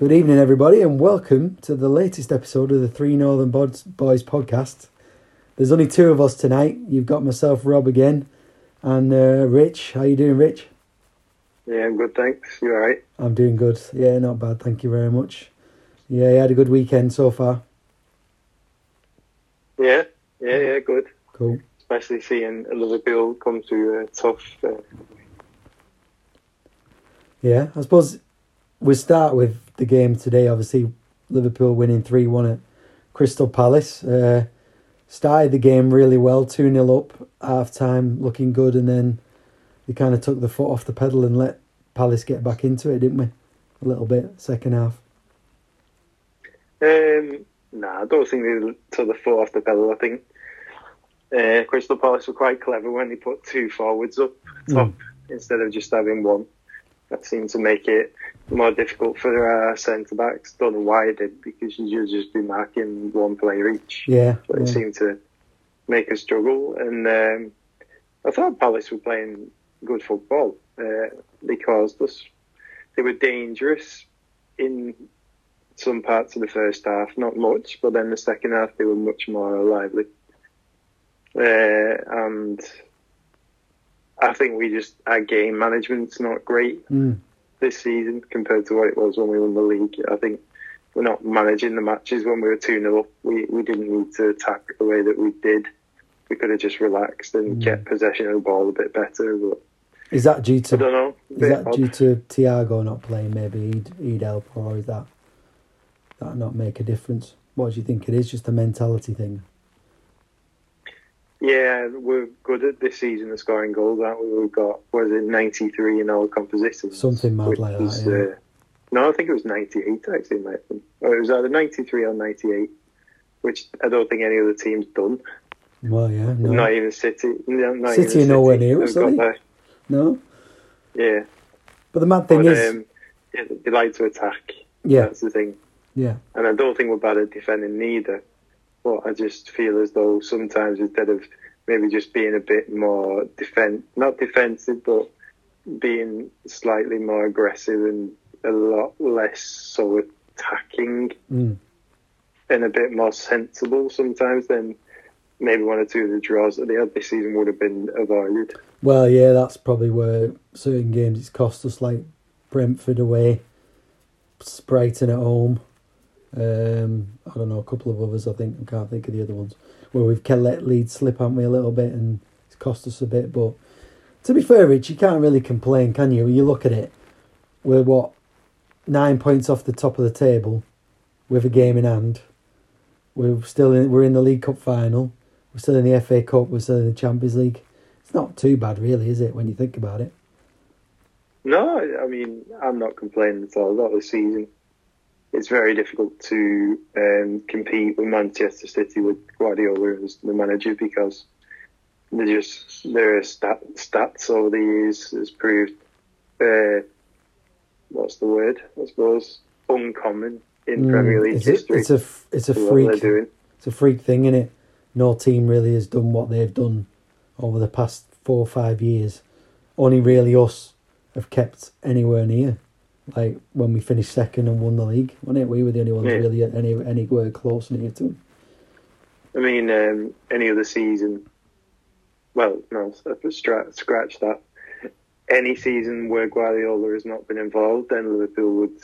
Good evening, everybody, and welcome to the latest episode of the Three Northern Boys Boys podcast. There's only two of us tonight. You've got myself, Rob, again, and uh, Rich. How you doing, Rich? Yeah, I'm good, thanks. You all right? I'm doing good. Yeah, not bad. Thank you very much. Yeah, you had a good weekend so far. Yeah, yeah, yeah, good. Cool. Especially seeing Liverpool come through a tough. Uh, Yeah, I suppose we start with the game today. Obviously, Liverpool winning 3 1 at Crystal Palace. Uh, started the game really well, 2 0 up, half time, looking good, and then we kind of took the foot off the pedal and let Palace get back into it, didn't we? A little bit, second half. um, nah, I don't think they took the foot off the pedal. I think uh, Crystal Palace were quite clever when they put two forwards up top instead of just having one. That seemed to make it more difficult for our centre backs. Don't know why it did because you'd just be marking one player each. Yeah. but it seemed to make us struggle. And um, I thought Palace were playing good football uh, because this, they were dangerous in some parts of the first half, not much, but then the second half they were much more lively. Uh, and I think we just our game management's not great Mm. this season compared to what it was when we won the league. I think we're not managing the matches when we were 2 0 up. We, we didn't need to attack the way that we did. We could have just relaxed and Mm. kept possession of the ball a bit better. But Is that due to? I don't know. is that odd. due to Thiago not playing? Maybe he'd, he'd help, or is that that not make a difference? What do you think it is? Just a mentality thing. Yeah, we're good at this season of scoring goals, aren't we? We've got, what is it, 93 in all compositions. Something mad like that, is, yeah. uh, no, I think it was 98 actually, it might. Or it was either 93 or 98, which I don't think any other team's done. Well, yeah, no, Not even City. No, not City even are nowhere City near us, got are there. no. Yeah. But the mad thing But, is, um, yeah, they like to attack. yeah, That's the thing. yeah, And I don't think we're bad at defending neither. But I just feel as though sometimes instead of maybe just being a bit more defend, not defensive, but being slightly more aggressive and a lot less so attacking mm, and a bit more sensible sometimes, then maybe one or two of the draws that they had this season would have been avoided. well, yeah, that's probably where certain games it's cost us, like Brentford away, Brighton at home. Um, I don't know a couple of others. I think I can't think of the other ones where we've let Leeds slip, haven't we, a little bit, and it's cost us a bit. But to be fair, Rich, you can't really complain, can you? When you look at it, we're what nine points off the top of the table with a game in hand. We're still in. We're in the League Cup final. We're still in the FA Cup. We're still in the Champions League. It's not too bad, really, is it? When you think about it. No, I mean, I'm not complaining at all about the season. It's very difficult to um, compete with Manchester City with Guardiola as the manager because they just their stat, stats over the years has proved uh, what's the word? I suppose uncommon in Mm, Premier League it's a, history. it's a it's a what they're freak. It's a freak thing, is it? No team really has done what they've done over the past four or five years. Only really us have kept anywhere near. Like when we finished second and won the league, wasn't it? We were the only ones Yeah. really any anywhere close near to. 'em. I mean, um, any other season. Well, no, scratch, scratch that. Any season where Guardiola has not been involved, then Liverpool would,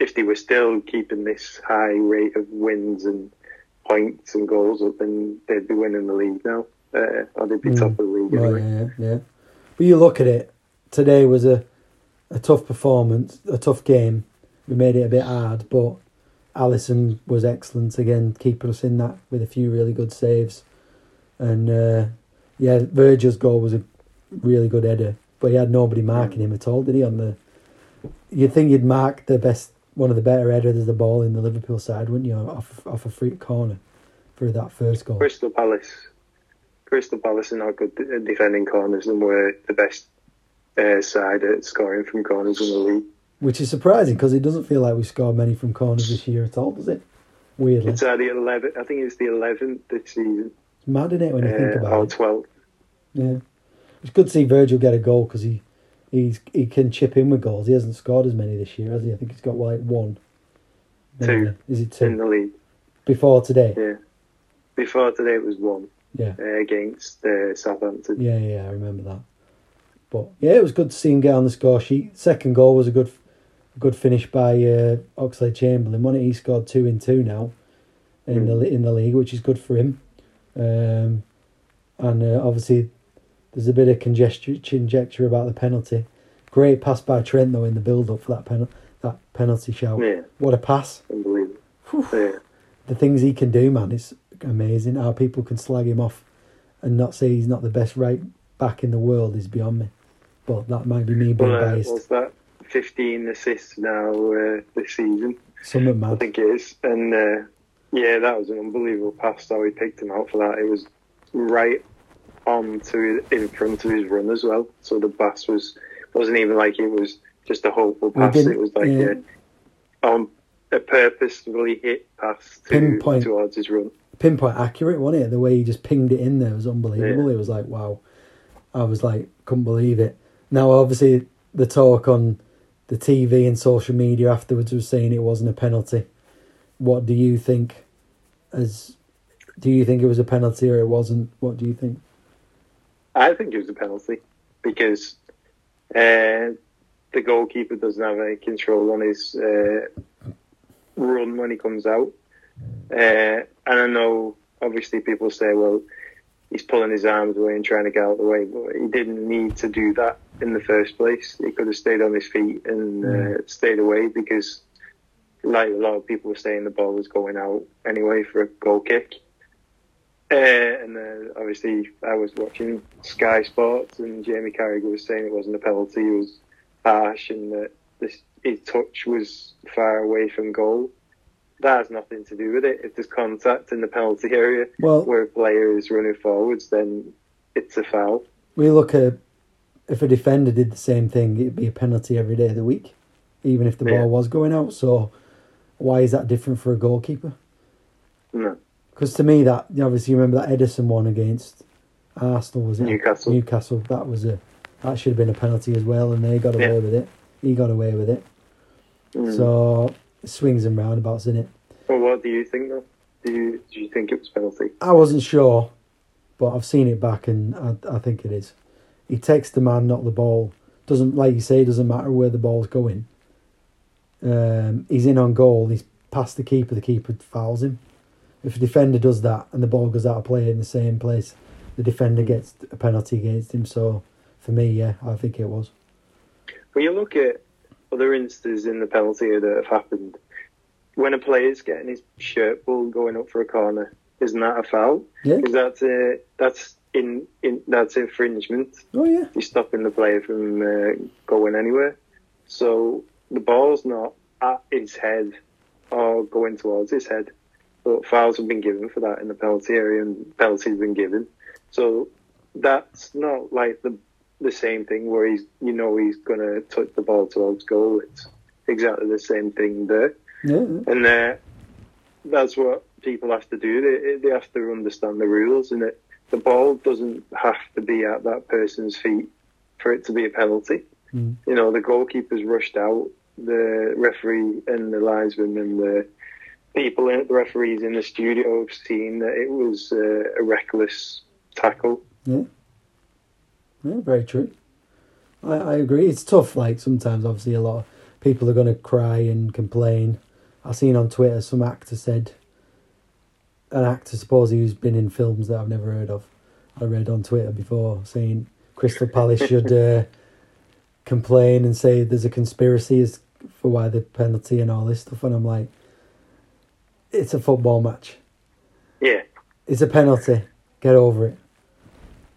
if they were still keeping this high rate of wins and points and goals up, then they'd be winning the league now, uh, or they'd be Mm. top of the league anyway. yeah, yeah. But you look at it. Today was a a tough performance, a tough game. We made it a bit hard, but Alisson was excellent again, keeping us in that with a few really good saves. And uh, yeah, Virgil's goal was a really good header, but he had nobody marking him at all, did he? On the, you'd think you'd mark the best, one of the better headers of the ball in the Liverpool side, wouldn't you? Off off a free corner for that first goal. Crystal Palace. Crystal Palace are not good at defending corners and were the best uh, side at scoring from corners in the league. Which is surprising because it doesn't feel like we scored many from corners this year at all, does it? Weirdly. It's uh, the 11th, I think it's the 11th this season, It's mad, isn't it, when you think uh, about or it? 12th. Yeah. It's good to see Virgil get a goal because he, he's, he can chip in with goals. He hasn't scored as many this year, has he? I think he's got like one Two Is it two in the league. Before today? Yeah. Before today, it was one Yeah. uh, against uh, Southampton. Yeah, yeah, I remember that. But yeah, it was good to see him get on the score sheet. Second goal was a good, a good finish by uh, Oxlade Chamberlain. One he scored two in two now, in the in the league, which is good for him. Um, and uh, obviously, there's a bit of conjecture, conjecture about the penalty. Great pass by Trent though in the build up for that pen, that penalty shout. Yeah, What a pass! unbelievable. Yeah. The things he can do, man, it's amazing. How people can slag him off and not say he's not the best right back in the world is beyond me. But that might be me being Well, uh, biased. what's that? 15 assists now uh, this season, Something I mad. think it is. And uh, yeah, that was an unbelievable pass. How he picked him out for that. It was right on to in front of his run as well. So the pass was wasn't even like it was just a hopeful pass. It was like yeah. a, on a purposefully hit pass to, Pinpoint. towards his run. Pinpoint accurate, wasn't it? The way he just pinged it in there was unbelievable. Yeah. It was like, wow. I was like, couldn't believe it. Now, obviously, the talk on the TV and social media afterwards was saying it wasn't a penalty. What do you think? As do you think it was a penalty or it wasn't? What do you think? I think it was a penalty because uh, the goalkeeper doesn't have any control on his uh, run when he comes out. Uh, and I know, obviously, people say, well, he's pulling his arms away and trying to get out of the way, but he didn't need to do that in the first place. He could have stayed on his feet and uh, stayed away because, like a lot of people were saying, the ball was going out anyway for a goal kick. Uh, and uh, obviously, I was watching Sky Sports, and Jamie Carragher was saying it wasn't a penalty; it was harsh, and that this his touch was far away from goal. That has nothing to do with it. If there's contact in the penalty area Well, where a player is running forwards, then it's a foul. we look at if a defender did the same thing, it'd be a penalty every day of the week, even if the Yeah. ball was going out. So, why is that different for a goalkeeper? No, Because to me, that you obviously you remember that Ederson one against Arsenal was it Newcastle. Newcastle. That was a that should have been a penalty as well, and they got away Yeah. with it. He got away with it. Mm. So swings and roundabouts in it. well, what do you think, though? Do you do you think it was penalty? I wasn't sure, but I've seen it back, and I, I think it is. He takes the man, not the ball. Doesn't like you say. It doesn't matter where the ball's going. Um, he's in on goal. He's past the keeper. The keeper fouls him. If a defender does that and the ball goes out of play in the same place, the defender gets a penalty against him. So, for me, yeah, I think it was. When you look at other instances in the penalty area that have happened, when a player's getting his shirt pulled going up for a corner, isn't that a foul? Yeah. Is that a, that's in, in that's infringement? Oh yeah. You're stopping the player from uh, going anywhere. So the ball's not at his head or going towards his head. But fouls have been given for that in the penalty area, and penalties have been given. So that's not like the the same thing where he's you know he's going to touch the ball towards goal. It's exactly the same thing there, Yeah. and uh, that's what people have to do. They they have to understand the rules, and it the ball doesn't have to be at that person's feet for it to be a penalty. Mm. You know, the goalkeeper's rushed out, the referee and the linesman and the people, in, the referees in the studio have seen that it was uh, a reckless tackle. Yeah. Yeah, very true. I, I agree. It's tough. Like sometimes, obviously, a lot of people are going to cry and complain. I've seen on Twitter some actor said, an actor supposedly who's been in films that I've never heard of. I read on Twitter before saying Crystal Palace should uh, complain and say there's a conspiracy as for why the penalty and all this stuff. And I'm like, it's a football match. Yeah, It's a penalty. Get over it.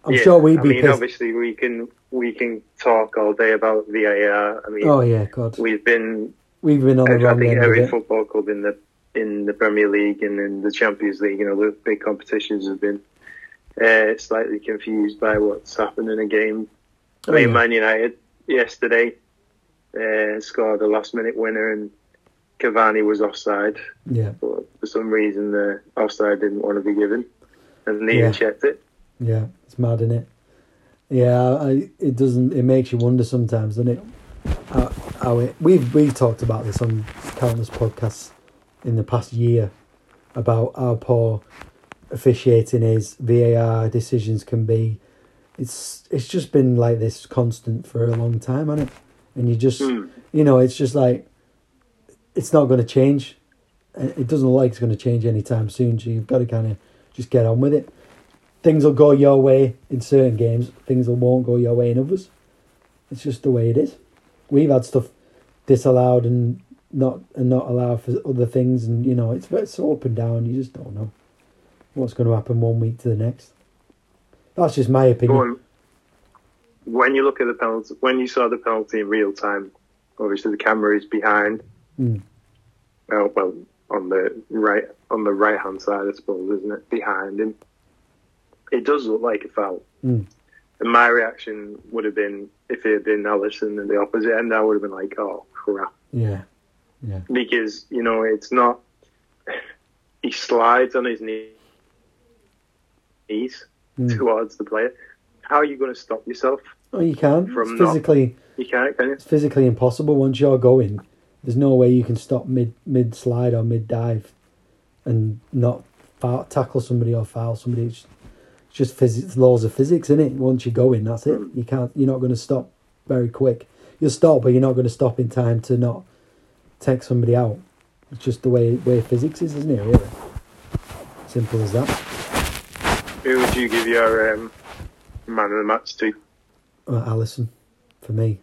I'm yeah. sure we'd be. I mean, pissed. obviously, we can we can talk all day about VAR. I mean, Oh yeah, God, we've been we've been on the I think every football club in the in the Premier League and in the Champions League, you know, the big competitions have been uh, slightly confused by what's happened in a game. I Oh, mean, yeah. Man United yesterday uh, scored a last minute winner and Cavani was offside, Yeah, but for some reason the offside didn't want to be given, and they Yeah. checked it. yeah, it's mad, isn't it? Yeah, I, it doesn't. It makes you wonder sometimes, doesn't it? How, how it we've we talked about this on countless podcasts in the past year about how poor officiating is, VAR decisions can be. It's it's just been like this constant for a long time, hasn't it? And you just Mm. you know, it's just like it's not going to change. It doesn't look like it's going to change anytime soon. So you've got to kind of just get on with it. Things will go your way in certain games. Things will won't go your way in others. It's just the way it is. We've had stuff disallowed and not and not allow for other things, and you know it's it's up and down. You just don't know what's going to happen one week to the next. That's just my opinion. When you look at the penalty, when you saw the penalty in real time, obviously the camera is behind. Mm. Well, well, on the right on the right hand side, I suppose, isn't it? Behind him, it does look like a foul. Mm. And my reaction would have been if it had been Alisson in the opposite end, I would have been like, "Oh crap," Yeah, yeah, because you know it's not. He slides on his knees Mm. towards the player. How are you going to stop yourself? Oh, you can't. From It's not- physically. You can't, can you? it's physically impossible once you're going. There's no way you can stop mid mid slide or mid dive, and not foul, tackle somebody or foul somebody. It's it's just physics, laws of physics, isn't it? Once you go in, that's it. You can't. You're not going to stop very quick. You'll stop, but you're not going to stop in time to not take somebody out. It's just the way way physics is, isn't it? Really simple as that. Who would you give your um, man of the match to? uh, Alisson for me.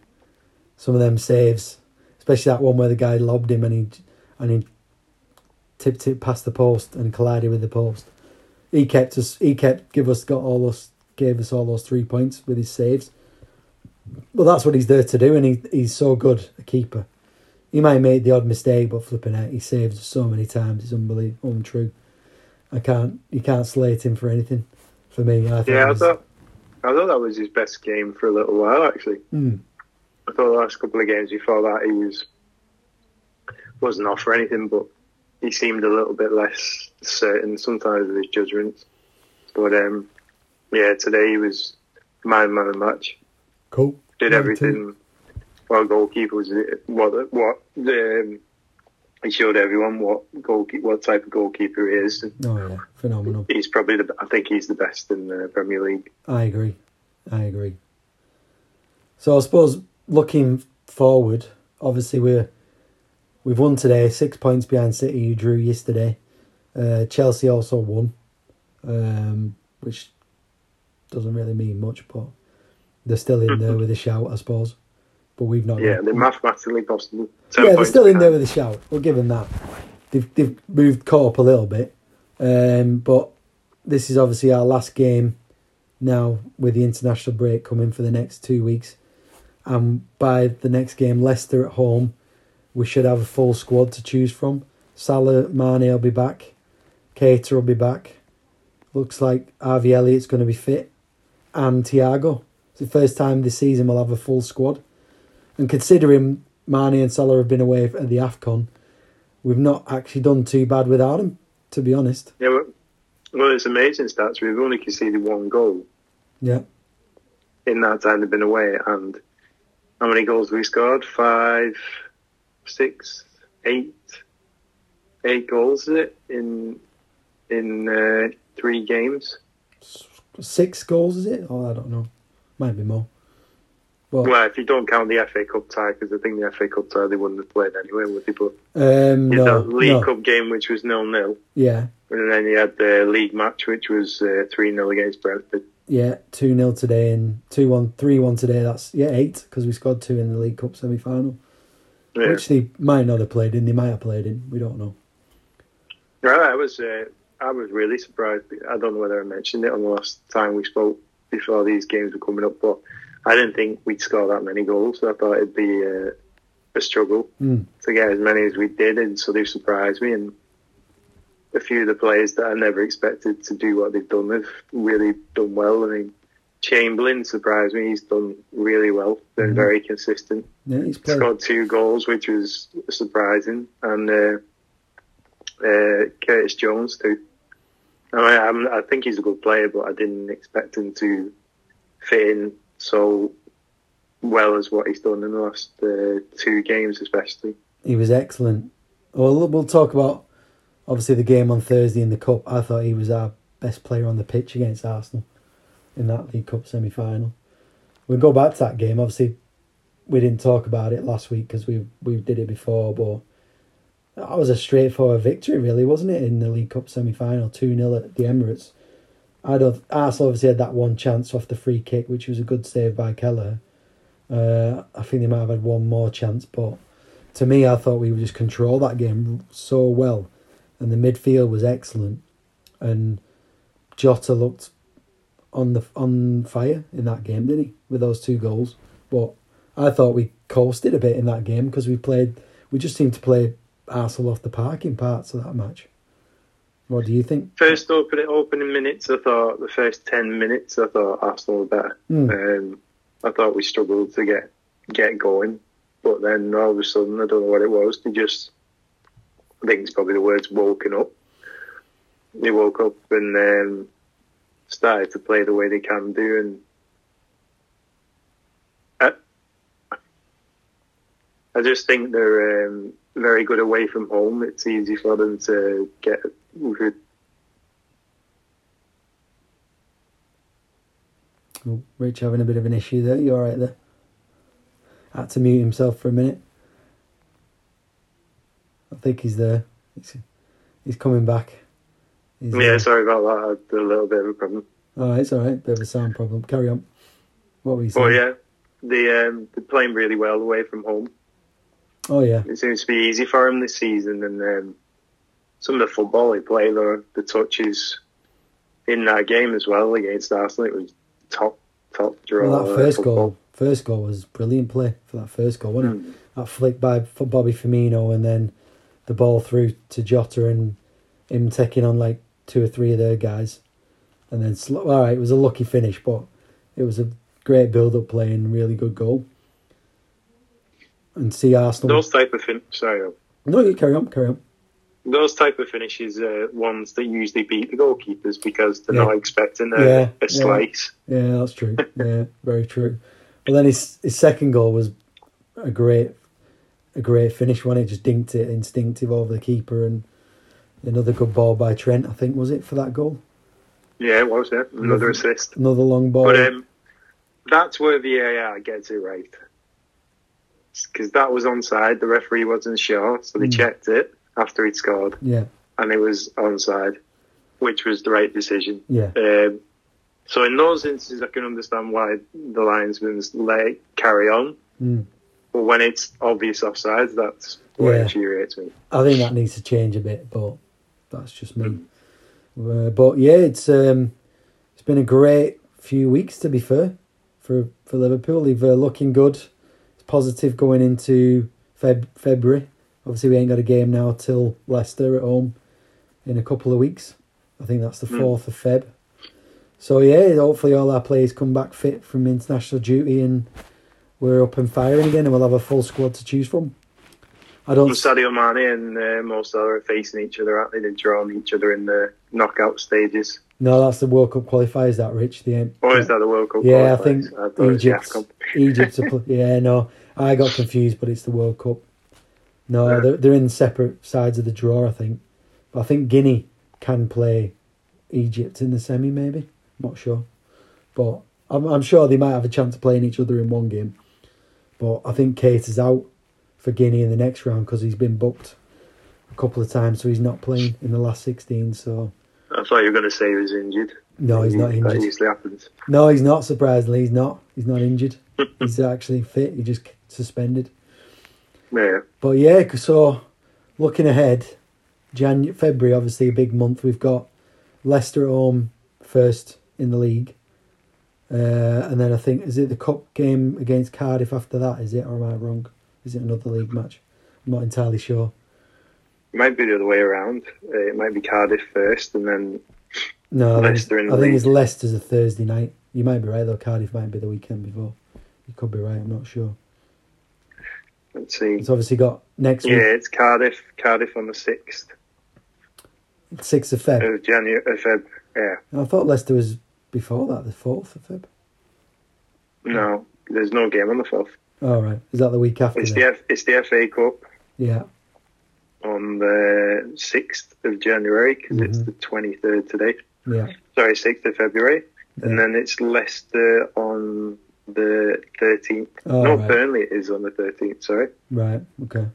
Some of them saves, especially that one where the guy lobbed him and he and he tipped it past the post and collided with the post. He kept us. He kept give us got all those gave us all those three points with his saves. Well, that's what he's there to do, and he he's so good a keeper. He might make the odd mistake, but flipping out, he saves so many times. It's unbelievable, untrue. I can't. You can't slate him for anything. For me, I think. Yeah, I thought I thought that was his best game for a little while. Actually, Mm, I thought the last couple of games before that he was wasn't off for anything, but he seemed a little bit less certain sometimes with his judgments. But um, yeah, today he was man man of the match. cool. Did Yeah, everything. Well, goalkeeper was what what the. Um, he showed everyone what goalkeeper, what type of goalkeeper he is. Oh yeah, phenomenal. he's probably the. I think he's the best in the Premier League. I agree. I agree. So I suppose looking forward, obviously we're we've won today, six points behind City, You drew yesterday. Uh, Chelsea also won, um, which doesn't really mean much, but they're still in there with a shout, I suppose. But we've not. Yeah, they're mathematically possible. Ten yeah, they're still in there with a shout. We'll give them that. They've they've moved up a little bit, um, but this is obviously our last game now with the international break coming for the next two weeks, and by the next game, Leicester at home, we should have a full squad to choose from. Salah, Mane will be back, Keita will be back. Looks like Harvey Elliott's going to be fit, and Thiago. It's the first time this season we'll have a full squad. And considering Mane and Salah have been away at the AFCON, we've not actually done too bad without them, to be honest. Yeah, well, well, it's amazing stats. We've only conceded one goal Yeah. in that time they've been away, and how many goals have we scored? Five, six, eight, eight goals. Is it in in uh, three games? Six goals, is it? Oh, I don't know. Might be more. Well, Well, if you don't count the FA Cup tie, because I think the FA Cup tie they wouldn't have played anyway, would they? But um, no, that League no. Cup game, which was nil nil, Yeah, and then you had the league match, which was three 0 against Brentford. yeah. 2 0 today and 2 1, 3 1 today. That's, yeah, 8 because we scored 2 in the League Cup semi final, Yeah. which they might not have played in. They might have played in. We don't know. Right, I was uh, I was really surprised. I don't know whether I mentioned it on the last time we spoke before these games were coming up, but I didn't think we'd score that many goals. I thought it'd be uh, a struggle Mm. to get as many as we did, and so they surprised me. And a few of the players that I never expected to do what they've done have really done well. I mean, Chamberlain surprised me. He's done really well, been Mhm. very consistent Yeah, he's played. scored two goals, which was surprising, and uh, uh, Curtis Jones too. I, mean, I'm, I think he's a good player, but I didn't expect him to fit in so well as what he's done in the last uh, two games, especially. He was excellent. Well, we'll talk about obviously the game on Thursday in the cup, I thought he was our best player on the pitch against Arsenal in that League Cup semi final. We'll go back to that game. Obviously, we didn't talk about it last week because we we did it before, but that was a straightforward victory, really, wasn't it? In the League Cup semi final, two 0 at the Emirates. I don't. Arsenal obviously had that one chance off the free kick, which was a good save by Keller. Uh, I think they might have had one more chance, but to me, I thought we would just control that game so well, and the midfield was excellent, and Jota looked on the on fire in that game, didn't he? With those two goals, but I thought we coasted a bit in that game because we played. We just seemed to play Arsenal off the park in parts of that match. What do you think? First opening opening minutes, I thought the first ten minutes, I thought Arsenal were better. Mm. Um, I thought we struggled to get get going, but then all of a sudden, I don't know what it was. They just, I think it's probably the words "woken up." They woke up and um, started to play the way they can do, and I, I just think they're um, very good away from home. It's easy for them to get good Oh, Rich having a bit of an issue there. You all right there? Had to mute himself for a minute. I think he's there. He's, he's coming back. He's, Yeah, uh, sorry about that. I had a little bit of a problem. Oh, it's all right. Bit of a sound problem. Carry on. What were you saying? But yeah, they um, they're playing really well away from home. Oh yeah, It seems to be easy for them this season, and um, some of the football he played, the the touches in that game as well against Arsenal, it was top top draw. well, that first football. goal, first goal was brilliant play for that first goal, wasn't it? Mm. That flick by for Bobby Firmino, and then the ball through to Jota, and him taking on like two or three of their guys, and then all right, it was a lucky finish, but it was a great build-up play and really good goal. And see Arsenal. Those type of fin- sorry, No, you carry on, carry on. Those type of finishes are ones that usually beat the goalkeepers because they're Yeah. not expecting a, Yeah, a slice. Yeah, that's true. Yeah, very true. But then his his second goal was a great a great finish when it just dinked it instinctive over the keeper and another good ball by Trent, I think was it for that goal? Yeah, it was yeah. Another Mhm. assist. Another long ball. But um, that's where the VAR gets it right. Because that was onside. The referee wasn't sure, so they Mm. checked it after he'd scored, yeah, and it was onside, which was the right decision. yeah. Um, so in those instances, I can understand why the linesman's let it carry on. Mm. But when it's obvious offsides, that's what Yeah. infuriates me. I think that needs to change a bit, but that's just me. Uh, but yeah, it's um, it's been a great few weeks to be fair for for Liverpool. They've uh, looking good. It's positive going into Feb February. Obviously, we ain't got a game now till Leicester at home in a couple of weeks. I think that's the Mm. fourth of Feb. So yeah, hopefully all our players come back fit from international duty and we're up and firing again, and we'll have a full squad to choose from. I don't. And Sadio Mane and uh, Mo Salah are facing each other, aren't they? They've drawn each other in the knockout stages. No, that's the World Cup qualifiers. That Rich, the end. Or is that the World Cup? Yeah, I think I thought it was the Egypt's A pl- yeah, no, I got confused, but it's the World Cup. No, Yeah. they're they're in separate sides of the draw, I think. But I think Guinea can play Egypt in the semi, maybe. Not sure, but I'm I'm sure they might have a chance of playing each other in one game. But I think Keita is out for Guinea in the next round because he's been booked a couple of times, so he's not playing in the last sixteen. So I thought you were going to say he was injured. no, he's not That injured. usually happens. No, he's not. Surprisingly, he's not. He's not injured. he's actually fit. He just suspended. Yeah. But yeah, so looking ahead, Jan February obviously a big month. We've got Leicester at home first in the league, uh, and then I think is it the cup game against Cardiff after that? Is it or am I wrong? Is it another league match? I'm not entirely sure. It might be the other way around. Uh, it might be Cardiff first and then No, I think, Leicester in I think it's Leicester's a Thursday night. You might be right though. Cardiff might be the weekend before. You could be right. I'm not sure. Let's see. It's obviously got next Yeah, week, it's Cardiff. Cardiff on the sixth sixth of Feb. of January. Uh, Feb. Yeah. I thought Leicester was before that, the fourth of Feb. No, there's no game on the fourth. All right, is that the week after? It's then? the F, it's the FA Cup Yeah, on the sixth of January because it's Mhm. the twenty third today. Yeah. Sorry, sixth of February, and then it's Leicester on the thirteenth. Oh, no, right. Burnley is on the thirteenth. Sorry, Right. Okay.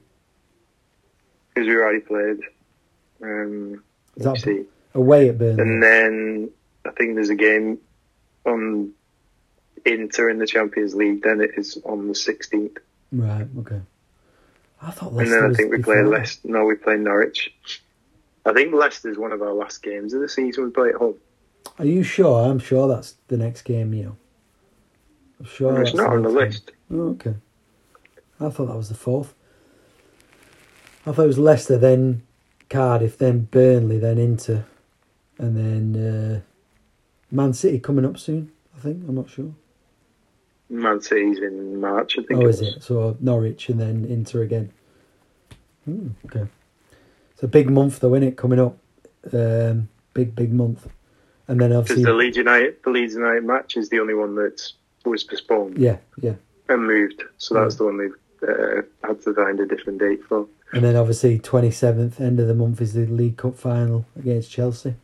because we already played. Um, Is that see, away at Burnley? and then I think there's a game on Inter in the Champions League. Then it is on the sixteenth, Right. Okay. I thought and Leicester then I think we play. Leicester. No, we play Norwich. I think Leicester's one of our last games of the season. We play at home. Are you sure? I'm sure that's the next game. You know. I'm sure. it's not on the list. Oh, okay. I thought that was the fourth. I thought it was Leicester, then Cardiff, then Burnley, then Inter, and then uh, Man City coming up soon. I think I'm not sure. Man City's in March, I think. Oh, it is was. it? So Norwich and then Inter again. Hmm, okay. It's a big month though, isn't it? Coming up, um, big big month, and then Because obviously, the Leeds United, the Leeds United match is the only one that was postponed yeah, yeah, and moved. So that's the one they've uh, had to find a different date for. and then obviously twenty seventh end of the month is the League Cup final against Chelsea.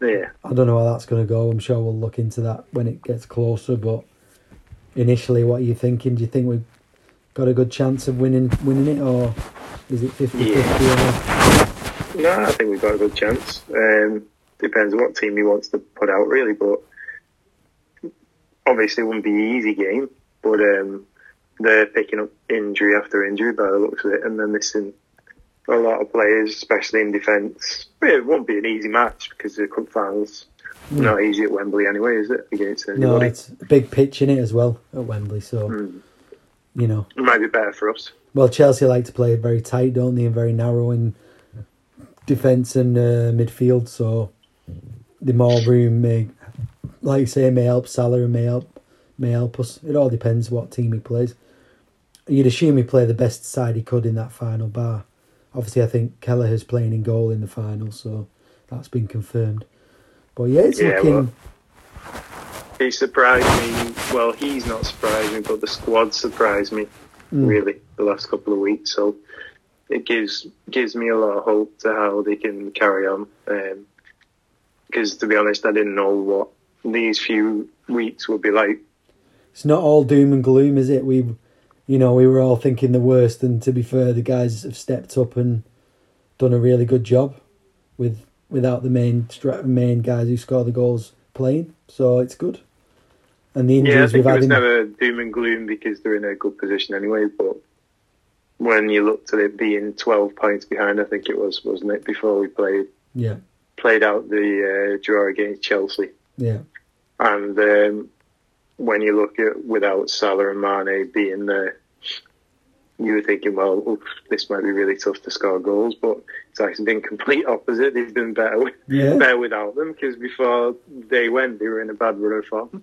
Yeah, I don't know how that's going to go. I'm sure we'll look into that when it gets closer. But initially, what are you thinking? Do you think we've got a good chance of winning winning it, or is it 50 50? no, I think we've got a good chance. Um, depends on what team he wants to put out, really. But obviously, it wouldn't be an easy game. But um, they're picking up injury after injury by the looks of it, and they're missing a lot of players, especially in defence. It won't be an easy match because the cup finals not easy at Wembley anyway, is it? Against No, it's a big pitch in it as well at Wembley. So, Mm. you know, It might be better for us. well, Chelsea like to play very tight, don't they? And very narrow in defence and uh, midfield. So, the more room may, like you say, may help Salah and may help may help us. It all depends what team he plays. You'd assume he play the best side he could in that final bar. Obviously, I think Keller Kelleher's playing in goal in the final, so that's been confirmed. But yeah, it's Yeah, looking. well- He surprised me. Well, he's not surprised me, but the squad surprised me Mm. really the last couple of weeks. So it gives gives me a lot of hope to how they can carry on. Because to be honest, I didn't know what these few weeks will be like. it's not all doom and gloom, is it? We, you know, we were all thinking the worst, and to be fair, the guys have stepped up and done a really good job with without the main main guys who score the goals playing. So it's good. And the injuries Yeah, I think we've it was in, never doom and gloom because they're in a good position anyway. But when you looked at it being twelve points behind, I think it was, wasn't it? Before we played yeah, played out the uh, draw against Chelsea. Yeah, And um, when you look at without Salah and Mane being there, you were thinking, well, oof, this might be really tough to score goals. But it's actually been complete opposite. They've been better, with, yeah. better without them because before they went, they were in a bad run of form.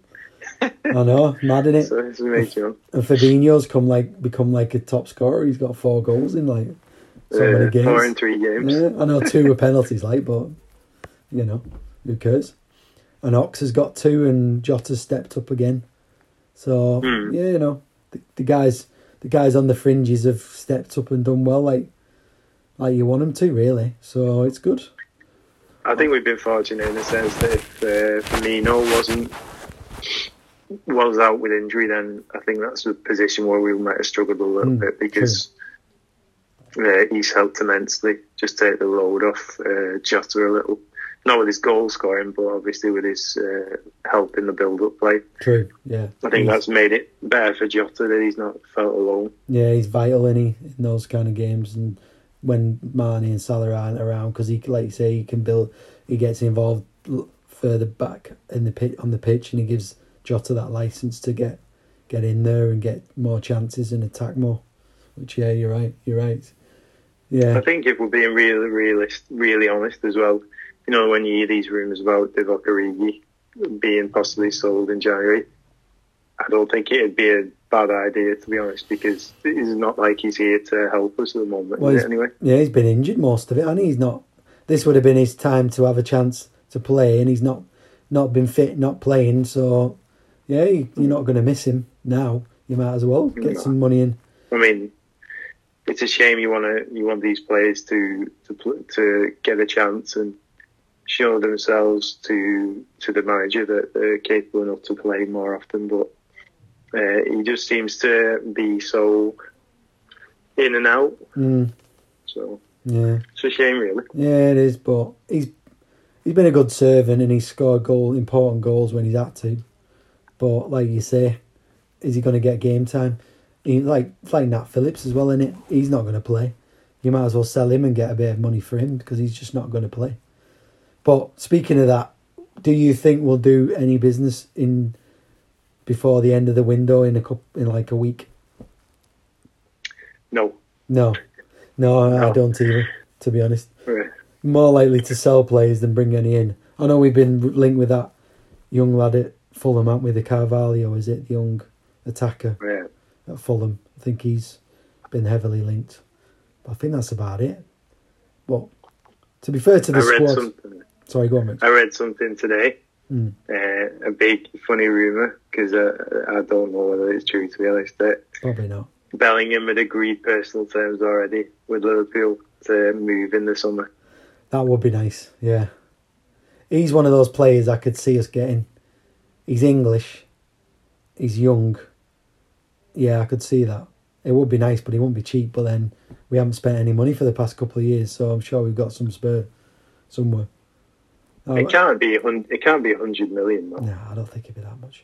I know, mad in it. So it's amazing. And Fabinho's come like become like a top scorer. He's got four goals in like so many Uh, games. four in three games. Yeah, I know two were penalties, like, but you know, who cares? And Ox has got two, and Jota's stepped up again. So Hmm. yeah, you know, the, the guys, the guys on the fringes have stepped up and done well, like like you want them to, really. So it's good. I think we've been fortunate in the sense that if uh, Firmino wasn't was out with injury, then I think that's a position where we might have struggled a little Mm, bit because uh, he's helped immensely. Just take the load off uh, Jota a little, not with his goal scoring, but obviously with his uh, help in the build-up play. True. Yeah. I think He's- that's made it better for Jota that he's not felt alone. Yeah, he's vital in he in those kind of games, and when Mane and Salah aren't around, because he, like you say, he can build. He gets involved further back in the pit on the pitch, and he gives Jota that license to get get in there and get more chances and attack more. Which yeah, you're right. You're right. Yeah. I think if we're being really, realist, really honest as well, you know, when you hear these rumours about Divock Origi being possibly sold in January, I don't think it'd be a bad idea to be honest, because it's not like he's here to help us at the moment. Well, anyway, yeah. He's been injured most of it, and he's not. This would have been his time to have a chance to play, and he's not not been fit, not playing. So yeah, you- you're not going to miss him now. You might as well get No. some money in. I mean, it's a shame you want to you want these players to to to get a chance and show themselves to to the manager that they're capable enough to play more often. But uh, he just seems to be so in and out. Mm, So yeah. it's a shame, really. Yeah, it is, but he's he's been a good servant and he's scored goal important goals when he's had to. But like you say, is he going to get game time? He, like like Nat Phillips as well, in it? He's not going to play. You might as well sell him and get a bit of money for him because he's just not going to play. But speaking of that, do you think we'll do any business in before the end of the window in a couple, in like a week? No. No, no, I don't either. To be honest Right. more likely to sell players than bring any in. I know we've been linked with that young lad at Fulham, haven't we? The Carvalho, is it? The young attacker Yeah. at Fulham. I think he's been heavily linked. But I think that's about it. But to be fair to the I squad. Sorry, go on, Mitch. I read something today. Mm. Uh, a big funny rumor because uh, I don't know whether it's true. To be honest, that Probably not. Bellingham had agreed personal terms already with Liverpool to move in the summer. That would be nice. Yeah, he's one of those players I could see us getting. He's English. He's young. Yeah, I could see that. It would be nice, but he won't be cheap. But then we haven't spent any money for the past couple of years, so I'm sure we've got some spare somewhere. Oh, It can't be. It can't be a hundred million though. no, I don't think it'd be that much.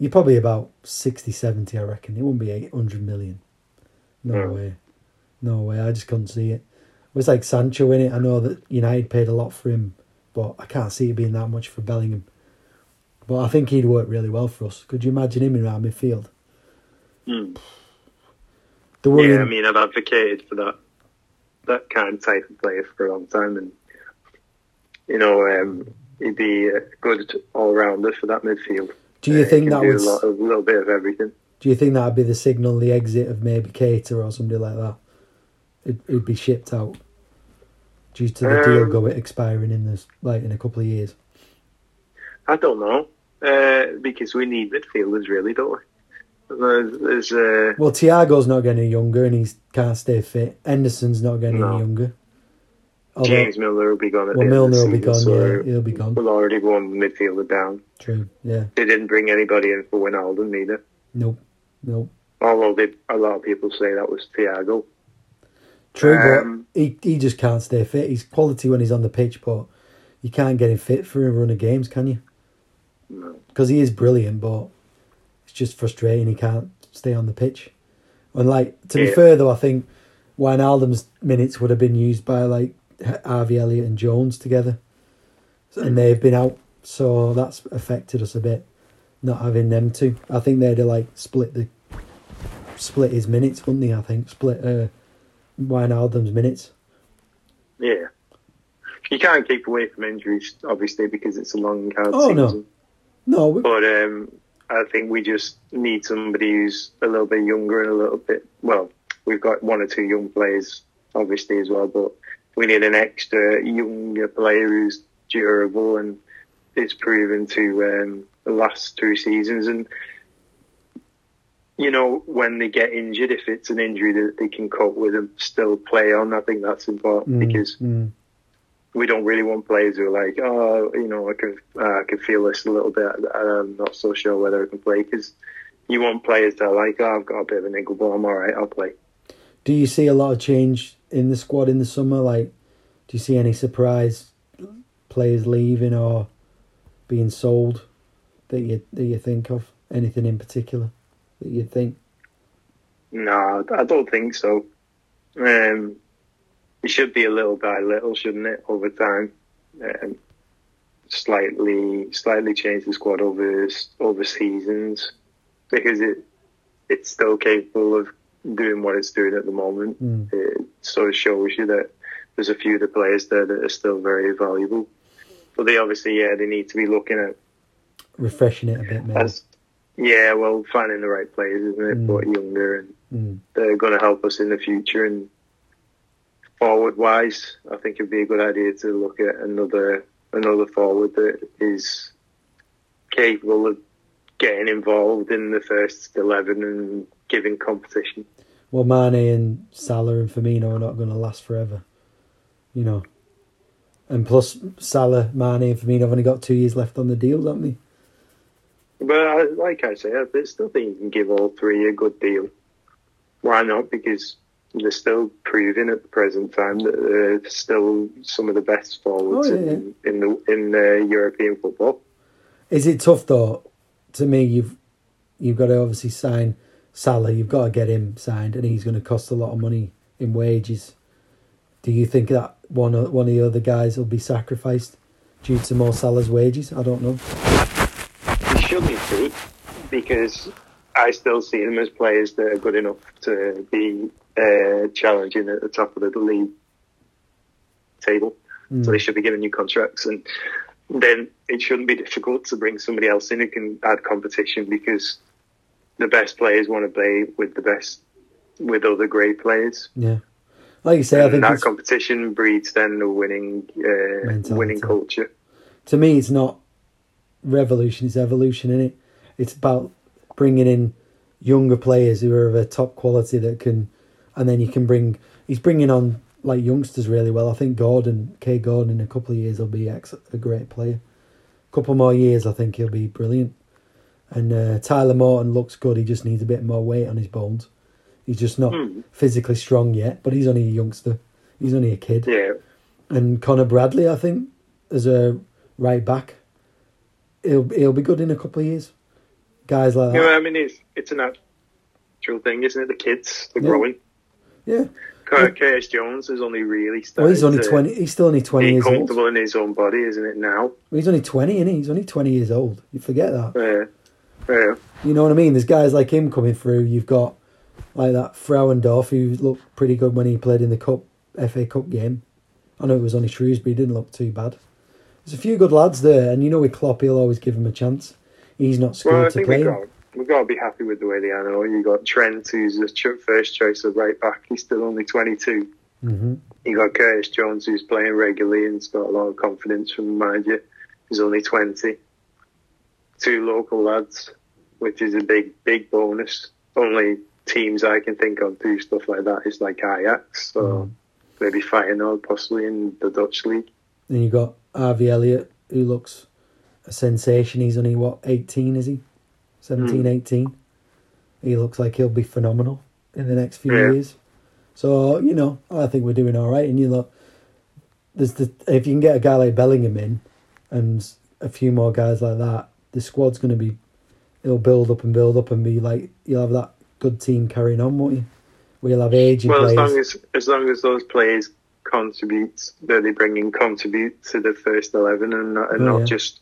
You're probably about 60, 70, I reckon. It wouldn't be 800 million. No No. way. No way. I just couldn't see it. It was like Sancho in it. I know that United paid a lot for him, but I can't see it being that much for Bellingham. But I think he'd work really well for us. Could you imagine him in our midfield? Hmm. The worrying, Yeah, I mean, I've advocated for that that kind of type of player for a long time, and you know, um, he'd be a good all rounder for that midfield. do you Uh, think that would? a, lot, a little bit of everything? Do you think that'd be the signal, the exit of maybe Keita or somebody like that? It, it'd be shipped out due to the deal going expiring in this like in a couple of years. I don't know uh, because we need midfielders, really, don't we? There's, there's uh, Well, Thiago's not getting younger and he can't stay fit. Henderson's not getting No. any younger. Although, James Milner will be gone at well, the end of Milner will be gone. so Yeah, he'll be gone. We'll already one midfielder down. True. Yeah. They didn't bring anybody in for Wijnaldum either. Nope. Nope. Although they, a lot of people say that was Thiago. True, Um, but he he just can't stay fit. He's quality when he's on the pitch, but you can't get him fit for a run of games, can you? No. Because he is brilliant, but it's just frustrating. He can't stay on the pitch. And like to be Yeah. fair, though, I think Wijnaldum's minutes would have been used by like Harvey Elliott and Jones together, and they've been out, so that's affected us a bit. Not having them two, I think they'd have like split the split his minutes, wouldn't they? I think split uh, Wijnaldum's minutes. Yeah. You can't keep away from injuries, obviously, because it's a long, hard Oh, season. no. No, But um, I think we just need somebody who's a little bit younger and a little bit. Well, we've got one or two young players, obviously as well, but we need an extra younger player who's durable and is proven to um, the last two seasons. And you know, when they get injured, if it's an injury that they can cope with and still play on, I think that's important Mm, because mm, we don't really want players who are like, oh, you know, I can uh, I can feel this a little bit. I'm not so sure whether I can play because you want players that are like, oh, I've got a bit of a niggle, but I'm all right. I'll play. Do you see a lot of change in the squad in the summer? Like, do you see any surprise players leaving or being sold that you that you think of? Anything in particular that you think? No, I don't think so. Um, it should be a little by little, shouldn't it, over time? Um, slightly, slightly change the squad over over seasons because it it's still capable of doing what it's doing at the moment. Mm. It sort of shows you that there's a few of the players there that are still very valuable. But they obviously, yeah, they need to be looking at Refreshing it a bit, as yeah, well, finding the right players, isn't it? Mm. But younger and Mm. they're going to help us in the future. And forward wise, I think it'd be a good idea to look at another another forward that is capable of getting involved in the first eleven and giving competition. well, Mane and Salah and Firmino are not going to last forever, you know. And plus, Salah, Mane, and Firmino have only got two years left on the deal, don't they? But like I say, I still think you can give all three a good deal. Why not? Because they're still proving at the present time that they're still some of the best forwards Oh, yeah, in, in the in uh, European football. Is it tough though? To me, you've you've got to obviously sign Salah. You've got to get him signed, and he's going to cost a lot of money in wages. Do you think that one of one of the other guys will be sacrificed due to more Salah's wages? I don't know. He shouldn't be, because I still see them as players that are good enough to be uh, challenging at the top of the league table. Mm. So they should be given new contracts, and then it shouldn't be difficult to bring somebody else in who can add competition because the best players want to play with the best with other great players. Yeah, like you say, I think that it's, competition breeds then a winning uh, winning culture. to me, it's not revolution; it's evolution, In it? It's about bringing in younger players who are of a top quality that can, and then you can bring. He's bringing on like youngsters really well. I think Gordon, K Gordon, in a couple of years will be ex- a great player. A couple more years, I think he'll be brilliant. And uh, Tyler Morton looks good. He just needs a bit more weight on his bones. He's just not Hmm. physically strong yet, but he's only a youngster. He's only a kid. Yeah, And Connor Bradley, I think, as a right back, he'll he'll be good in a couple of years. Guys like you know, that, I mean, it's it's a natural thing, isn't it? The kids, they're Yeah. growing. yeah. Cur- Curtis Jones is only really Well, he's only to twenty. He's still only twenty be years old. comfortable in his own body, isn't it? Now, He's only twenty, isn't he? He's only twenty years old. You forget that. uh, yeah. You know what I mean? There's guys like him coming through. You've got like that Frauendorf who looked pretty good when he played in the cup FA Cup game. I know it was only Shrewsbury, he didn't look too bad. There's a few good lads there, and you know with Klopp he'll always give him a chance. He's not scared Well, I to play. We've got we got to be happy with the way they are now. You got Trent, who's the ch- first choice of right back. He's still only 22. hmm You got Curtis Jones, who's playing regularly and's got a lot of confidence from the manager. He's only 20. Two local lads, which is a big, big bonus. Only teams I can think of do stuff like that is like Ajax, so Mm. maybe Feyenoord possibly in the Dutch league. Then you got Harvey Elliott who looks a sensation. He's only what 18, is he? 17, Hmm. 18. He looks like he'll be phenomenal in the next few Yeah. years. So you know, I think we're doing all right. And you look, there's the if you can get a guy like Bellingham in, and a few more guys like that, the squad's going to be, it'll build up and build up and be like you'll have that good team carrying on, won't you? We'll have aging Well, as long as as long as those players contribute, that they bring in contribute to the first eleven, and not, and Oh, not yeah. just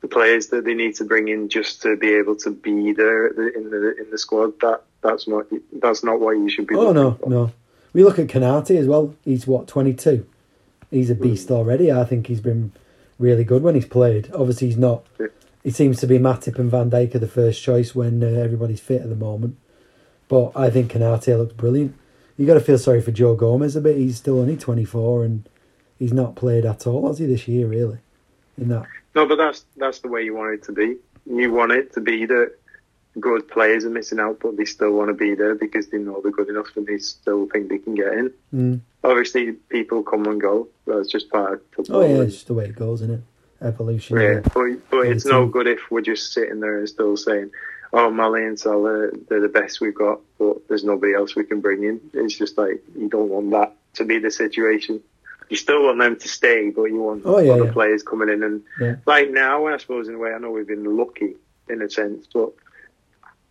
the players that they need to bring in just to be able to be there in the in the squad. That that's not that's not what you should be. Oh no, for. no. We look at Konate as well. He's what twenty two. He's a beast Hmm. already. I think he's been really good when he's played. Obviously, he's not. Yeah. It seems to be Matip and Van Dijk are the first choice when uh, everybody's fit at the moment. But I think Konate looks brilliant. You got to feel sorry for Joe Gomez a bit. He's still only twenty four and he's not played at all, has he this year? Really, in that. No, but that's that's the way you want it to be. You want it to be that good players are missing out, but they still want to be there because they know they're good enough and they still think they can get in. Mm. Obviously, people come and go. That's just part of football. Oh yeah, it's just the way it goes, isn't it? Evolution. Yeah, but, but it's no good if we're just sitting there and still saying, "Oh, Mane and Salah, uh, they're the best we've got," but there's nobody else we can bring in. It's just like you don't want that to be the situation. You still want them to stay, but you want Oh, yeah, other yeah. players coming in. And Yeah. like now, I suppose in a way, I know we've been lucky in a sense, but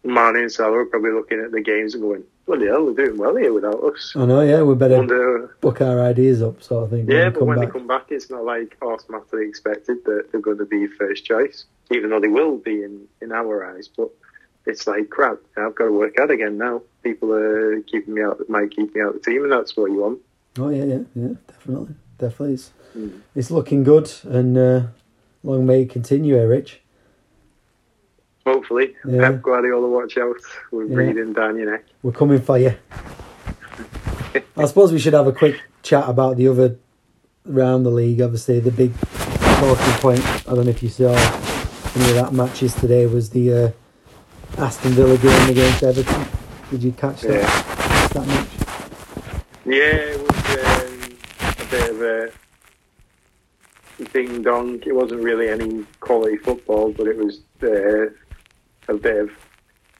Mane and Salah are probably looking at the games and going, "Bloody hell, they're doing well here without us." I know. Yeah, we better Wonder, book our ideas up, sort of thing. yeah, but come when back. they come back, it's not like automatically expected that they're going to be first choice, even though they will be in, in our eyes. But it's like crap. I've got to work out again now. People are keeping me out, might keep me out of the team, and that's what you want. Oh yeah, yeah, yeah, definitely, definitely. It's Mm. it's looking good, and uh, long may it continue, eh, Rich. Hopefully, Yeah. Pep Guardiola, watch out. We're Yeah. breathing down your neck. We're coming for you. I suppose we should have a quick chat about the other round the league. Obviously, the big talking point. I don't know if you saw any of that matches today. Was the uh, Aston Villa game against Everton? Did you catch that? Yeah, that match? Yeah, it was um, a bit of a ding dong. It wasn't really any quality football, but it was uh, a bit of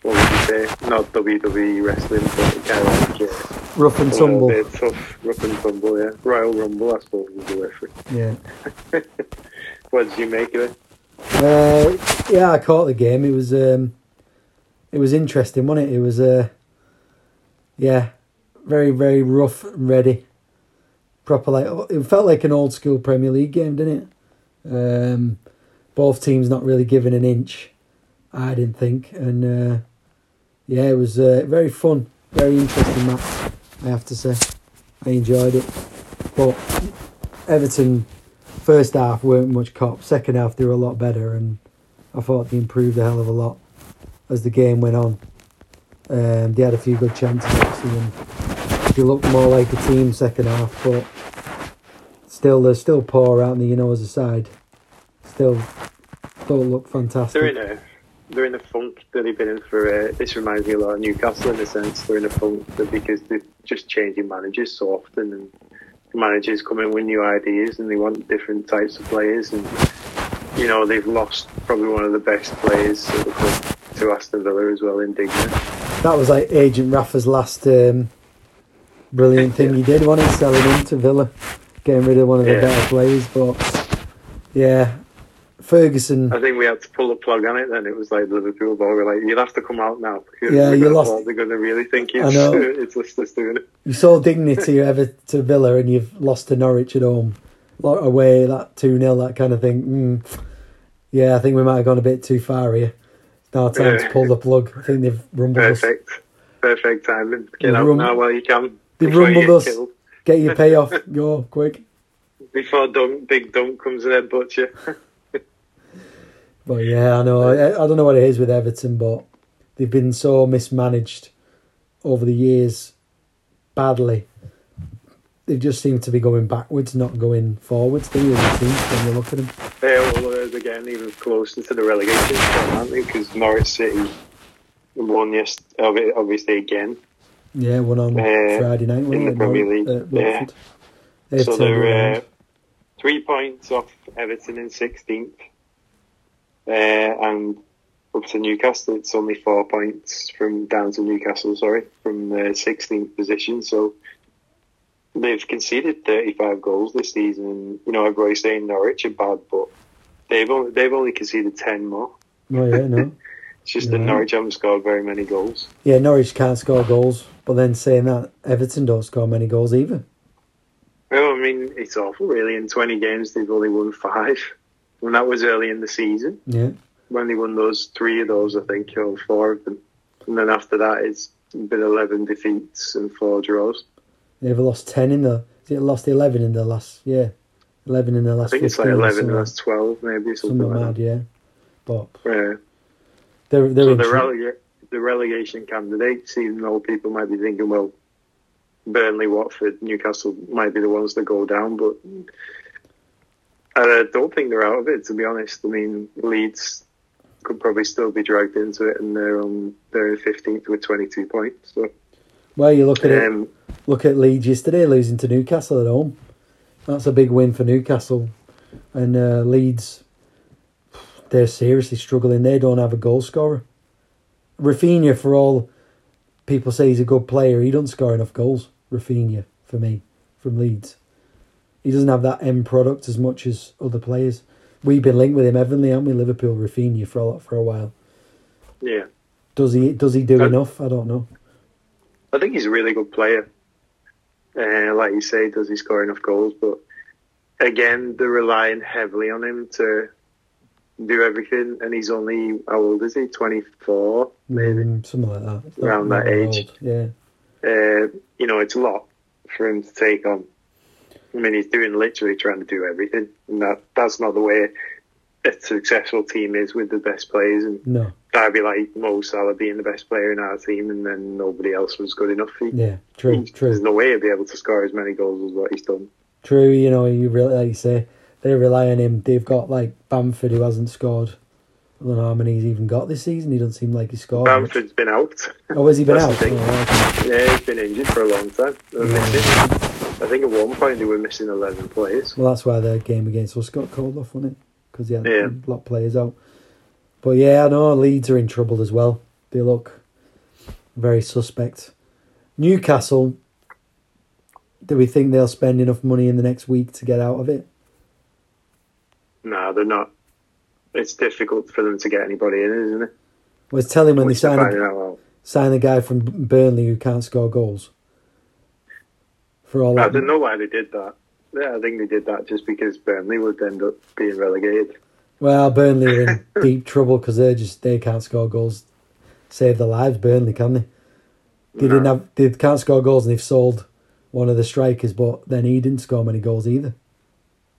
what would you say? Not WWE wrestling, but kind of like Rough and tumble. bit tough, rough and tumble. Yeah, Royal Rumble, I suppose, was the word. Yeah. What did you make of it? Uh, yeah, I caught the game. It was um, it was interesting, wasn't it? It was uh, yeah, very very rough and ready. Proper like it felt like an old school Premier League game, didn't it? Um, both teams not really giving an inch. I didn't think, and uh, yeah, it was uh, very fun, very interesting match. I have to say, I enjoyed it. But Everton first half weren't much cop. Second half they were a lot better, and I thought they improved a hell of a lot as the game went on. Um, they had a few good chances, obviously, and they looked more like a team second half. But still, they're still poor, aren't they? You know, as a side, still don't look fantastic. A they're in a funk that they've been in for. Uh, this reminds me a lot of Newcastle in a sense. They're in a funk because they're just changing managers so often, and the managers come in with new ideas and they want different types of players. And you know they've lost probably one of the best players at the club to Aston Villa as well in Digne. That was like Agent Rafa's last um, brilliant thing he did, wasn't it? Selling him to Villa, getting rid of one of the Yeah. better players. But yeah, Ferguson. I think we had to pull the plug on it. Then it was like the Liverpool ball. We're like, you'll have to come out now. Yeah, you lost- They're going to really think I it's it's listeners doing it. You saw dignity ever to Villa, and you've lost to Norwich at home, Lot away that two 0 that kind of thing. Mm. Yeah, I think we might have gone a bit too far here. It's now time to pull the plug. I think they've rumbled us. Perfect, perfect timing. Get They've out rum- now while you can. they've rumbled get us. killed. Get your payoff, go quick. before dunk, big Dunc comes and headbutts you. But yeah, I know. I, I don't know what it is with Everton, but they've been so mismanaged over the years, badly. They just seem to be going backwards, not going forwards. Do you? Seems when you look at them. They're all uh, again even closer to the relegation aren't they? Because Norwich City won yes, obvi- obviously again. Yeah, one on Uh, Friday night. in the it? Premier League, uh, yeah. So they're uh, three points off Everton in sixteenth, uh, and up to Newcastle. It's only four points from down to Newcastle. Sorry, from the sixteenth position. So they've conceded thirty-five goals this season. You know, everybody's saying Norwich are bad, but they've only, they've only conceded ten more. Oh yeah, no. It's just that Norwich haven't scored very many goals. Yeah, Norwich can't score goals, but then saying that Everton don't score many goals either. Well, I mean, it's awful, really. In 20 games, they've only won five. And that was early in the season Yeah, when they won those three of those, I think, or four of them. And then after that, it's been 11 defeats and four draws. they've lost ten in the. It lost eleven in the last? Yeah, eleven in the last. I last. think it's like 15 or 11 something. and that's 12, maybe, something, something like mad, yeah. But. Yeah. they're they're So the, relega- the relegation candidates, even though people might be thinking, well, Burnley, Watford, Newcastle might be the ones that go down, but I don't think they're out of it, to be honest. I mean, Leeds could probably still be dragged into it, and they're on they're 15th with 22 points. So, Well, you look at it. um, Look at Leeds yesterday losing to Newcastle at home. That's a big win for Newcastle, and uh, Leeds. They're seriously struggling. They don't have a goal scorer. Raphinha, for all people say he's a good player, he doesn't score enough goals. Raphinha, for me, from Leeds, he doesn't have that end product as much as other players. We've been linked with him, Evanly, haven't we? Liverpool, Raphinha for a lot, for a while. yeah, Does he? Does he do Uh, enough? I don't know. I think he's a really good player. Uh, like you say, does he score enough goals? But again, they're relying heavily on him to do everything, and he's only how old is he? 24, maybe. Mm, something like that. Around that age. old, Yeah. uh, you know, it's a lot for him to take on. I mean, he's doing literally trying to do everything, and that that's not the way a successful team is with the best players. And No. that'd be like Mo Salah being the best player in our team, and then nobody else was good enough. He, Yeah, true, he- true, There's no way he'd be able to score as many goals as what he's done. true. You know, you really like you say they rely on him. They've got like Bamford who hasn't scored I don't know how many he's even got this season. He doesn't seem like he scored. much. Bamford's been out. Oh, has he been out? That's. Oh, okay. Yeah, he's been injured for a long time. Yeah. I think at one point they were missing 11 players. Well, that's why the game against us got called off, wasn't it? Because they had Yeah. a lot of players out. But yeah, I know Leeds are in trouble as well. They look very suspect. Newcastle, do we think they'll spend enough money in the next week to get out of it? No, they're not. It's difficult for them to get anybody in, isn't it? Well, it's telling when they Which they're signed, finding out well. signed the guy from Burnley who can't score goals. For all I don't know why they did that. Yeah, I think they did that just because Burnley would end up being relegated. Well, Burnley are in deep trouble because they just they can't score goals. Save their lives, Burnley, can they? They didn't have they can't score goals and they've sold one of the strikers, but then he didn't score many goals either.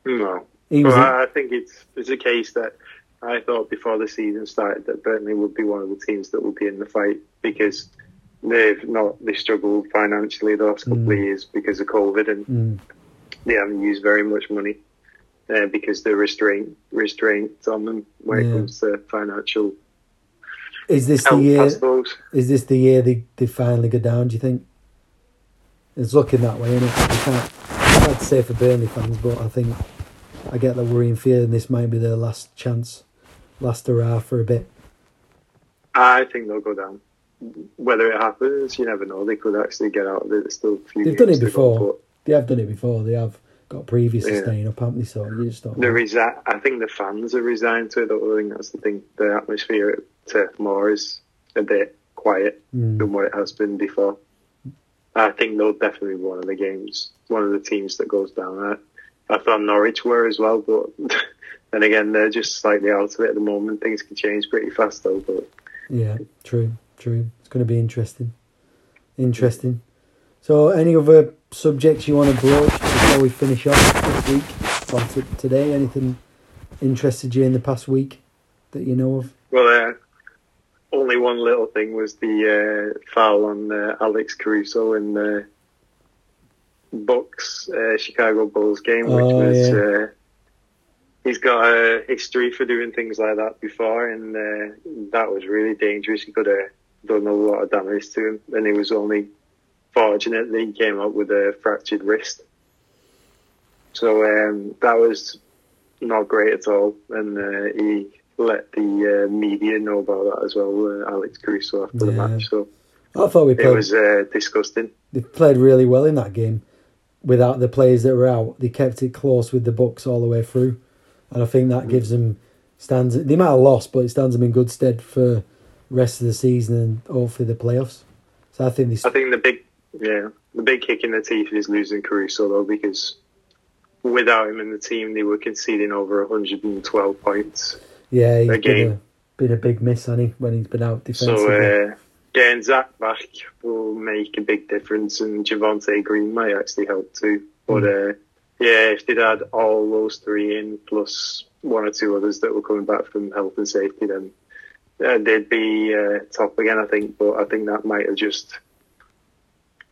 No. He Well, I think it's it's a case that I thought before the season started that Burnley would be one of the teams that would be in the fight because they've not they struggled financially the last couple Mm. of years because of COVID and mm, they haven't used very much money uh, because they're restraint restraints on them when Yeah. it comes to financial is this the help. I year? Is this the year they, they finally go down? Do you think? It's looking that way, isn't it? You can't. It's hard to say for Burnley fans, but I think I get the worrying feeling this might be their last chance, last hurrah for a bit. I think they'll go down. Whether it happens, you never know. They could actually get out of it. There's still a few They've done it to go, before. They have done it before. They have got previous Yeah. staying up, haven't they? So you just don't. The resi- I think the fans are resigned to it. I think that's the thing. The atmosphere Turf Moor is a bit quiet Mm. than what it has been before. I think they'll definitely be one of the games, one of the teams that goes down. I, I thought Norwich were as well, but then again, they're just slightly out of it at the moment. Things can change pretty fast though. But Yeah, true, It's going to be interesting. Interesting. So, any other subjects you want to broach before we finish off this week or t- today? Anything interested you in the past week that you know of? well, uh, only one little thing was the uh, foul on uh, Alex Caruso in the Bucks uh, Chicago Bulls game, which Oh, was. yeah. Uh, he's got a history for doing things like that before, and uh, that was really dangerous. He could have done a lot of damage to him, and he was only fortunate that he came up with a fractured wrist. So um, that was not great at all, and uh, he let the uh, media know about that as well, uh, Alex Caruso after the Yeah. match. So I thought we played, it was uh, disgusting. They played really well in that game. Without the players that were out, they kept it close with the Bucks all the way through, and I think that gives them stands. They might have lost, but it stands them in good stead for rest of the season and hopefully the playoffs. So I think they I think the big, yeah, the big kick in the teeth is losing Caruso though, because without him in the team, they were conceding over 112 points. Yeah, he's a been a, been a big miss, hasn't he, when he's been out So defensively. uh, getting Zach back will make a big difference, and Javonte Green might actually help too. But uh, yeah, if they'd had all those three in plus one or two others that were coming back from health and safety, then uh, they'd be uh, top again. I think, but I think that might have just.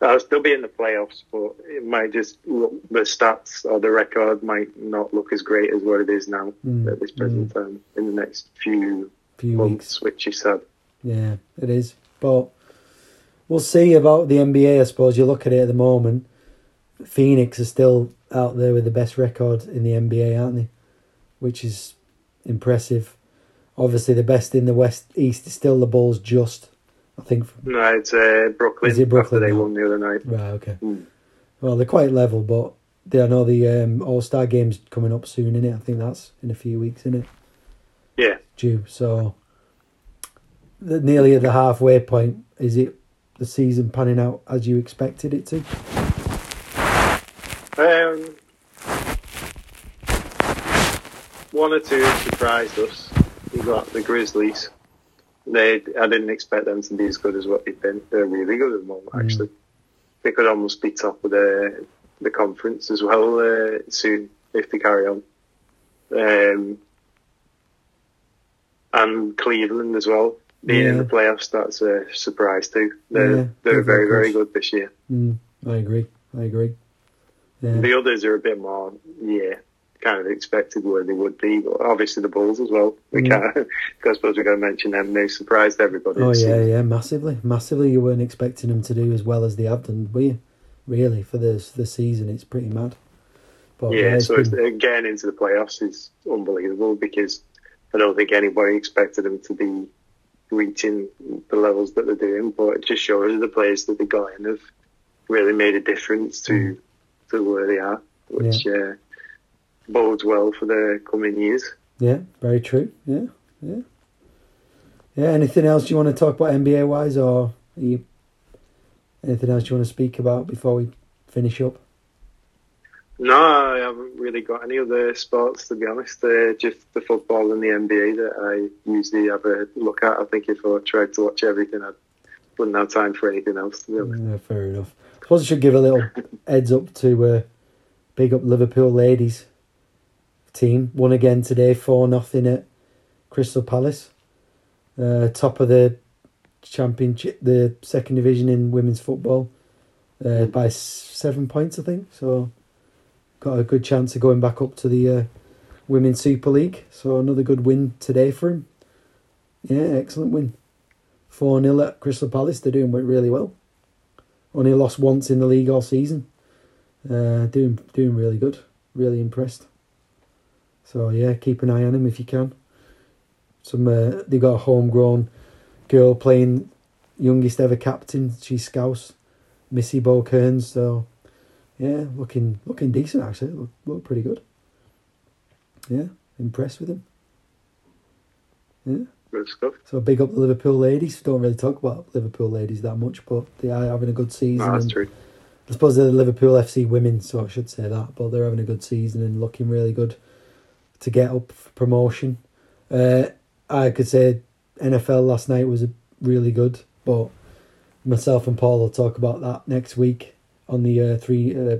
I'll still be in the playoffs, but it might just look, the stats or the record might not look as great as what it is now Mm, at this present time in the next few few months, weeks. which is sad. Yeah, it is. But we'll see about the NBA, I suppose. You look at it at the moment, Phoenix are still out there with the best record in the NBA, aren't they? Which is impressive. Obviously, the best in the West East is still the Bulls, just, I think. No, it's uh, Brooklyn. Is it Brooklyn they now? won the other night? Right, okay. Mm. Well, they're quite level, but they, I know the um, All Star game's coming up soon, innit? I think that's in a few weeks, innit? Yeah, due. So the- nearly at the halfway point. Is it the season panning out as you expected it to? um, one or two surprised us. Got the Grizzlies. They, I didn't expect them to be as good as what they've been. They're really good at the moment, Mm. actually. They could almost be top of the the conference as well uh, soon if they carry on. Um, and Cleveland as well. Being in the playoffs, that's a surprise too. They're, Yeah, they're very very good this year. Mm, I agree. I agree. Yeah. The others are a bit more, yeah, kind of expected where they would be. But obviously the Bulls as well. We Mm. can't. I suppose we're going to mention them. They surprised everybody. Oh yeah, yeah, massively, massively. You weren't expecting them to do as well as they have done, were you? Really, for the the season, it's pretty mad. But Yeah, so it's, been- getting into the playoffs is unbelievable because I don't think anybody expected them to be reaching the levels that they're doing. But it just shows the players that they got in have really made a difference to to where they are, which uh, bodes well for the coming years. yeah, very true. Yeah, yeah, yeah. Anything else you want to talk about NBA wise, or are you, anything else you want to speak about before we finish up? No, I haven't really got any other sports to be honest. Uh, just the football and the NBA that I usually have a look at. I think if I tried to watch everything, I wouldn't have time for anything else. To be honest. Yeah, fair enough. I suppose I should give a little heads up to uh, big up Liverpool ladies team. Won again today, four nothing at Crystal Palace. Uh, top of the championship, the second division in women's football, uh, by seven points, I think. So got a good chance of going back up to the uh, women's Super League. So another good win today for him. Yeah, excellent win. 4 0 at Crystal Palace. They're doing really well. Only lost once in the league all season. Uh, doing doing really good. Really impressed. So yeah, keep an eye on him if you can. Some uh, they got a homegrown girl playing youngest ever captain. She's Scouse, Missy Bo Kearns. So yeah, looking looking decent actually. Look, look pretty good. Yeah, impressed with him. Yeah. Good stuff. So big up the Liverpool ladies. Don't really talk about Liverpool ladies that much, but they are having a good season. No, that's true. I suppose they're the Liverpool FC women, so I should say that. But they're having a good season and looking really good to get up for promotion. Uh, I could say NFL last night was really good, but myself and Paul will talk about that next week on the uh, three uh,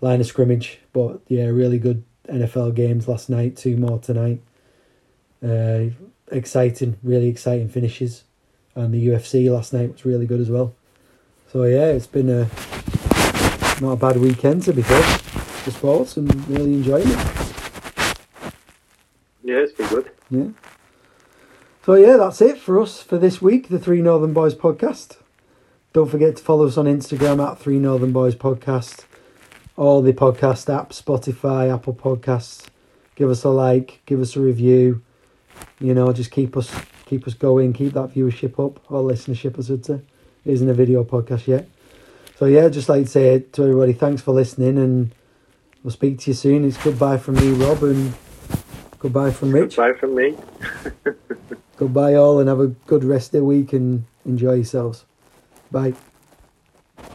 line of scrimmage. But yeah, really good NFL games last night. Two more tonight. Uh, exciting, really exciting finishes, and the UFC last night was really good as well. So yeah, it's been a not a bad weekend to be fair for sports, and really enjoying it. Yeah, it's been good. Yeah. So yeah, that's it for us for this week, the Three Northern Boys podcast. Don't forget to follow us on Instagram at Three Northern Boys Podcast. All the podcast apps, Spotify, Apple Podcasts. Give us a like, give us a review. You know, just keep us keep us going, keep that viewership up, or listenership, I should say. It isn't a video podcast yet. So yeah, just like to say to everybody, thanks for listening, and we'll speak to you soon. It's goodbye from me, Rob, and goodbye from Rich. Goodbye from me. Goodbye, all, and have a good rest of the week and enjoy yourselves. Bye.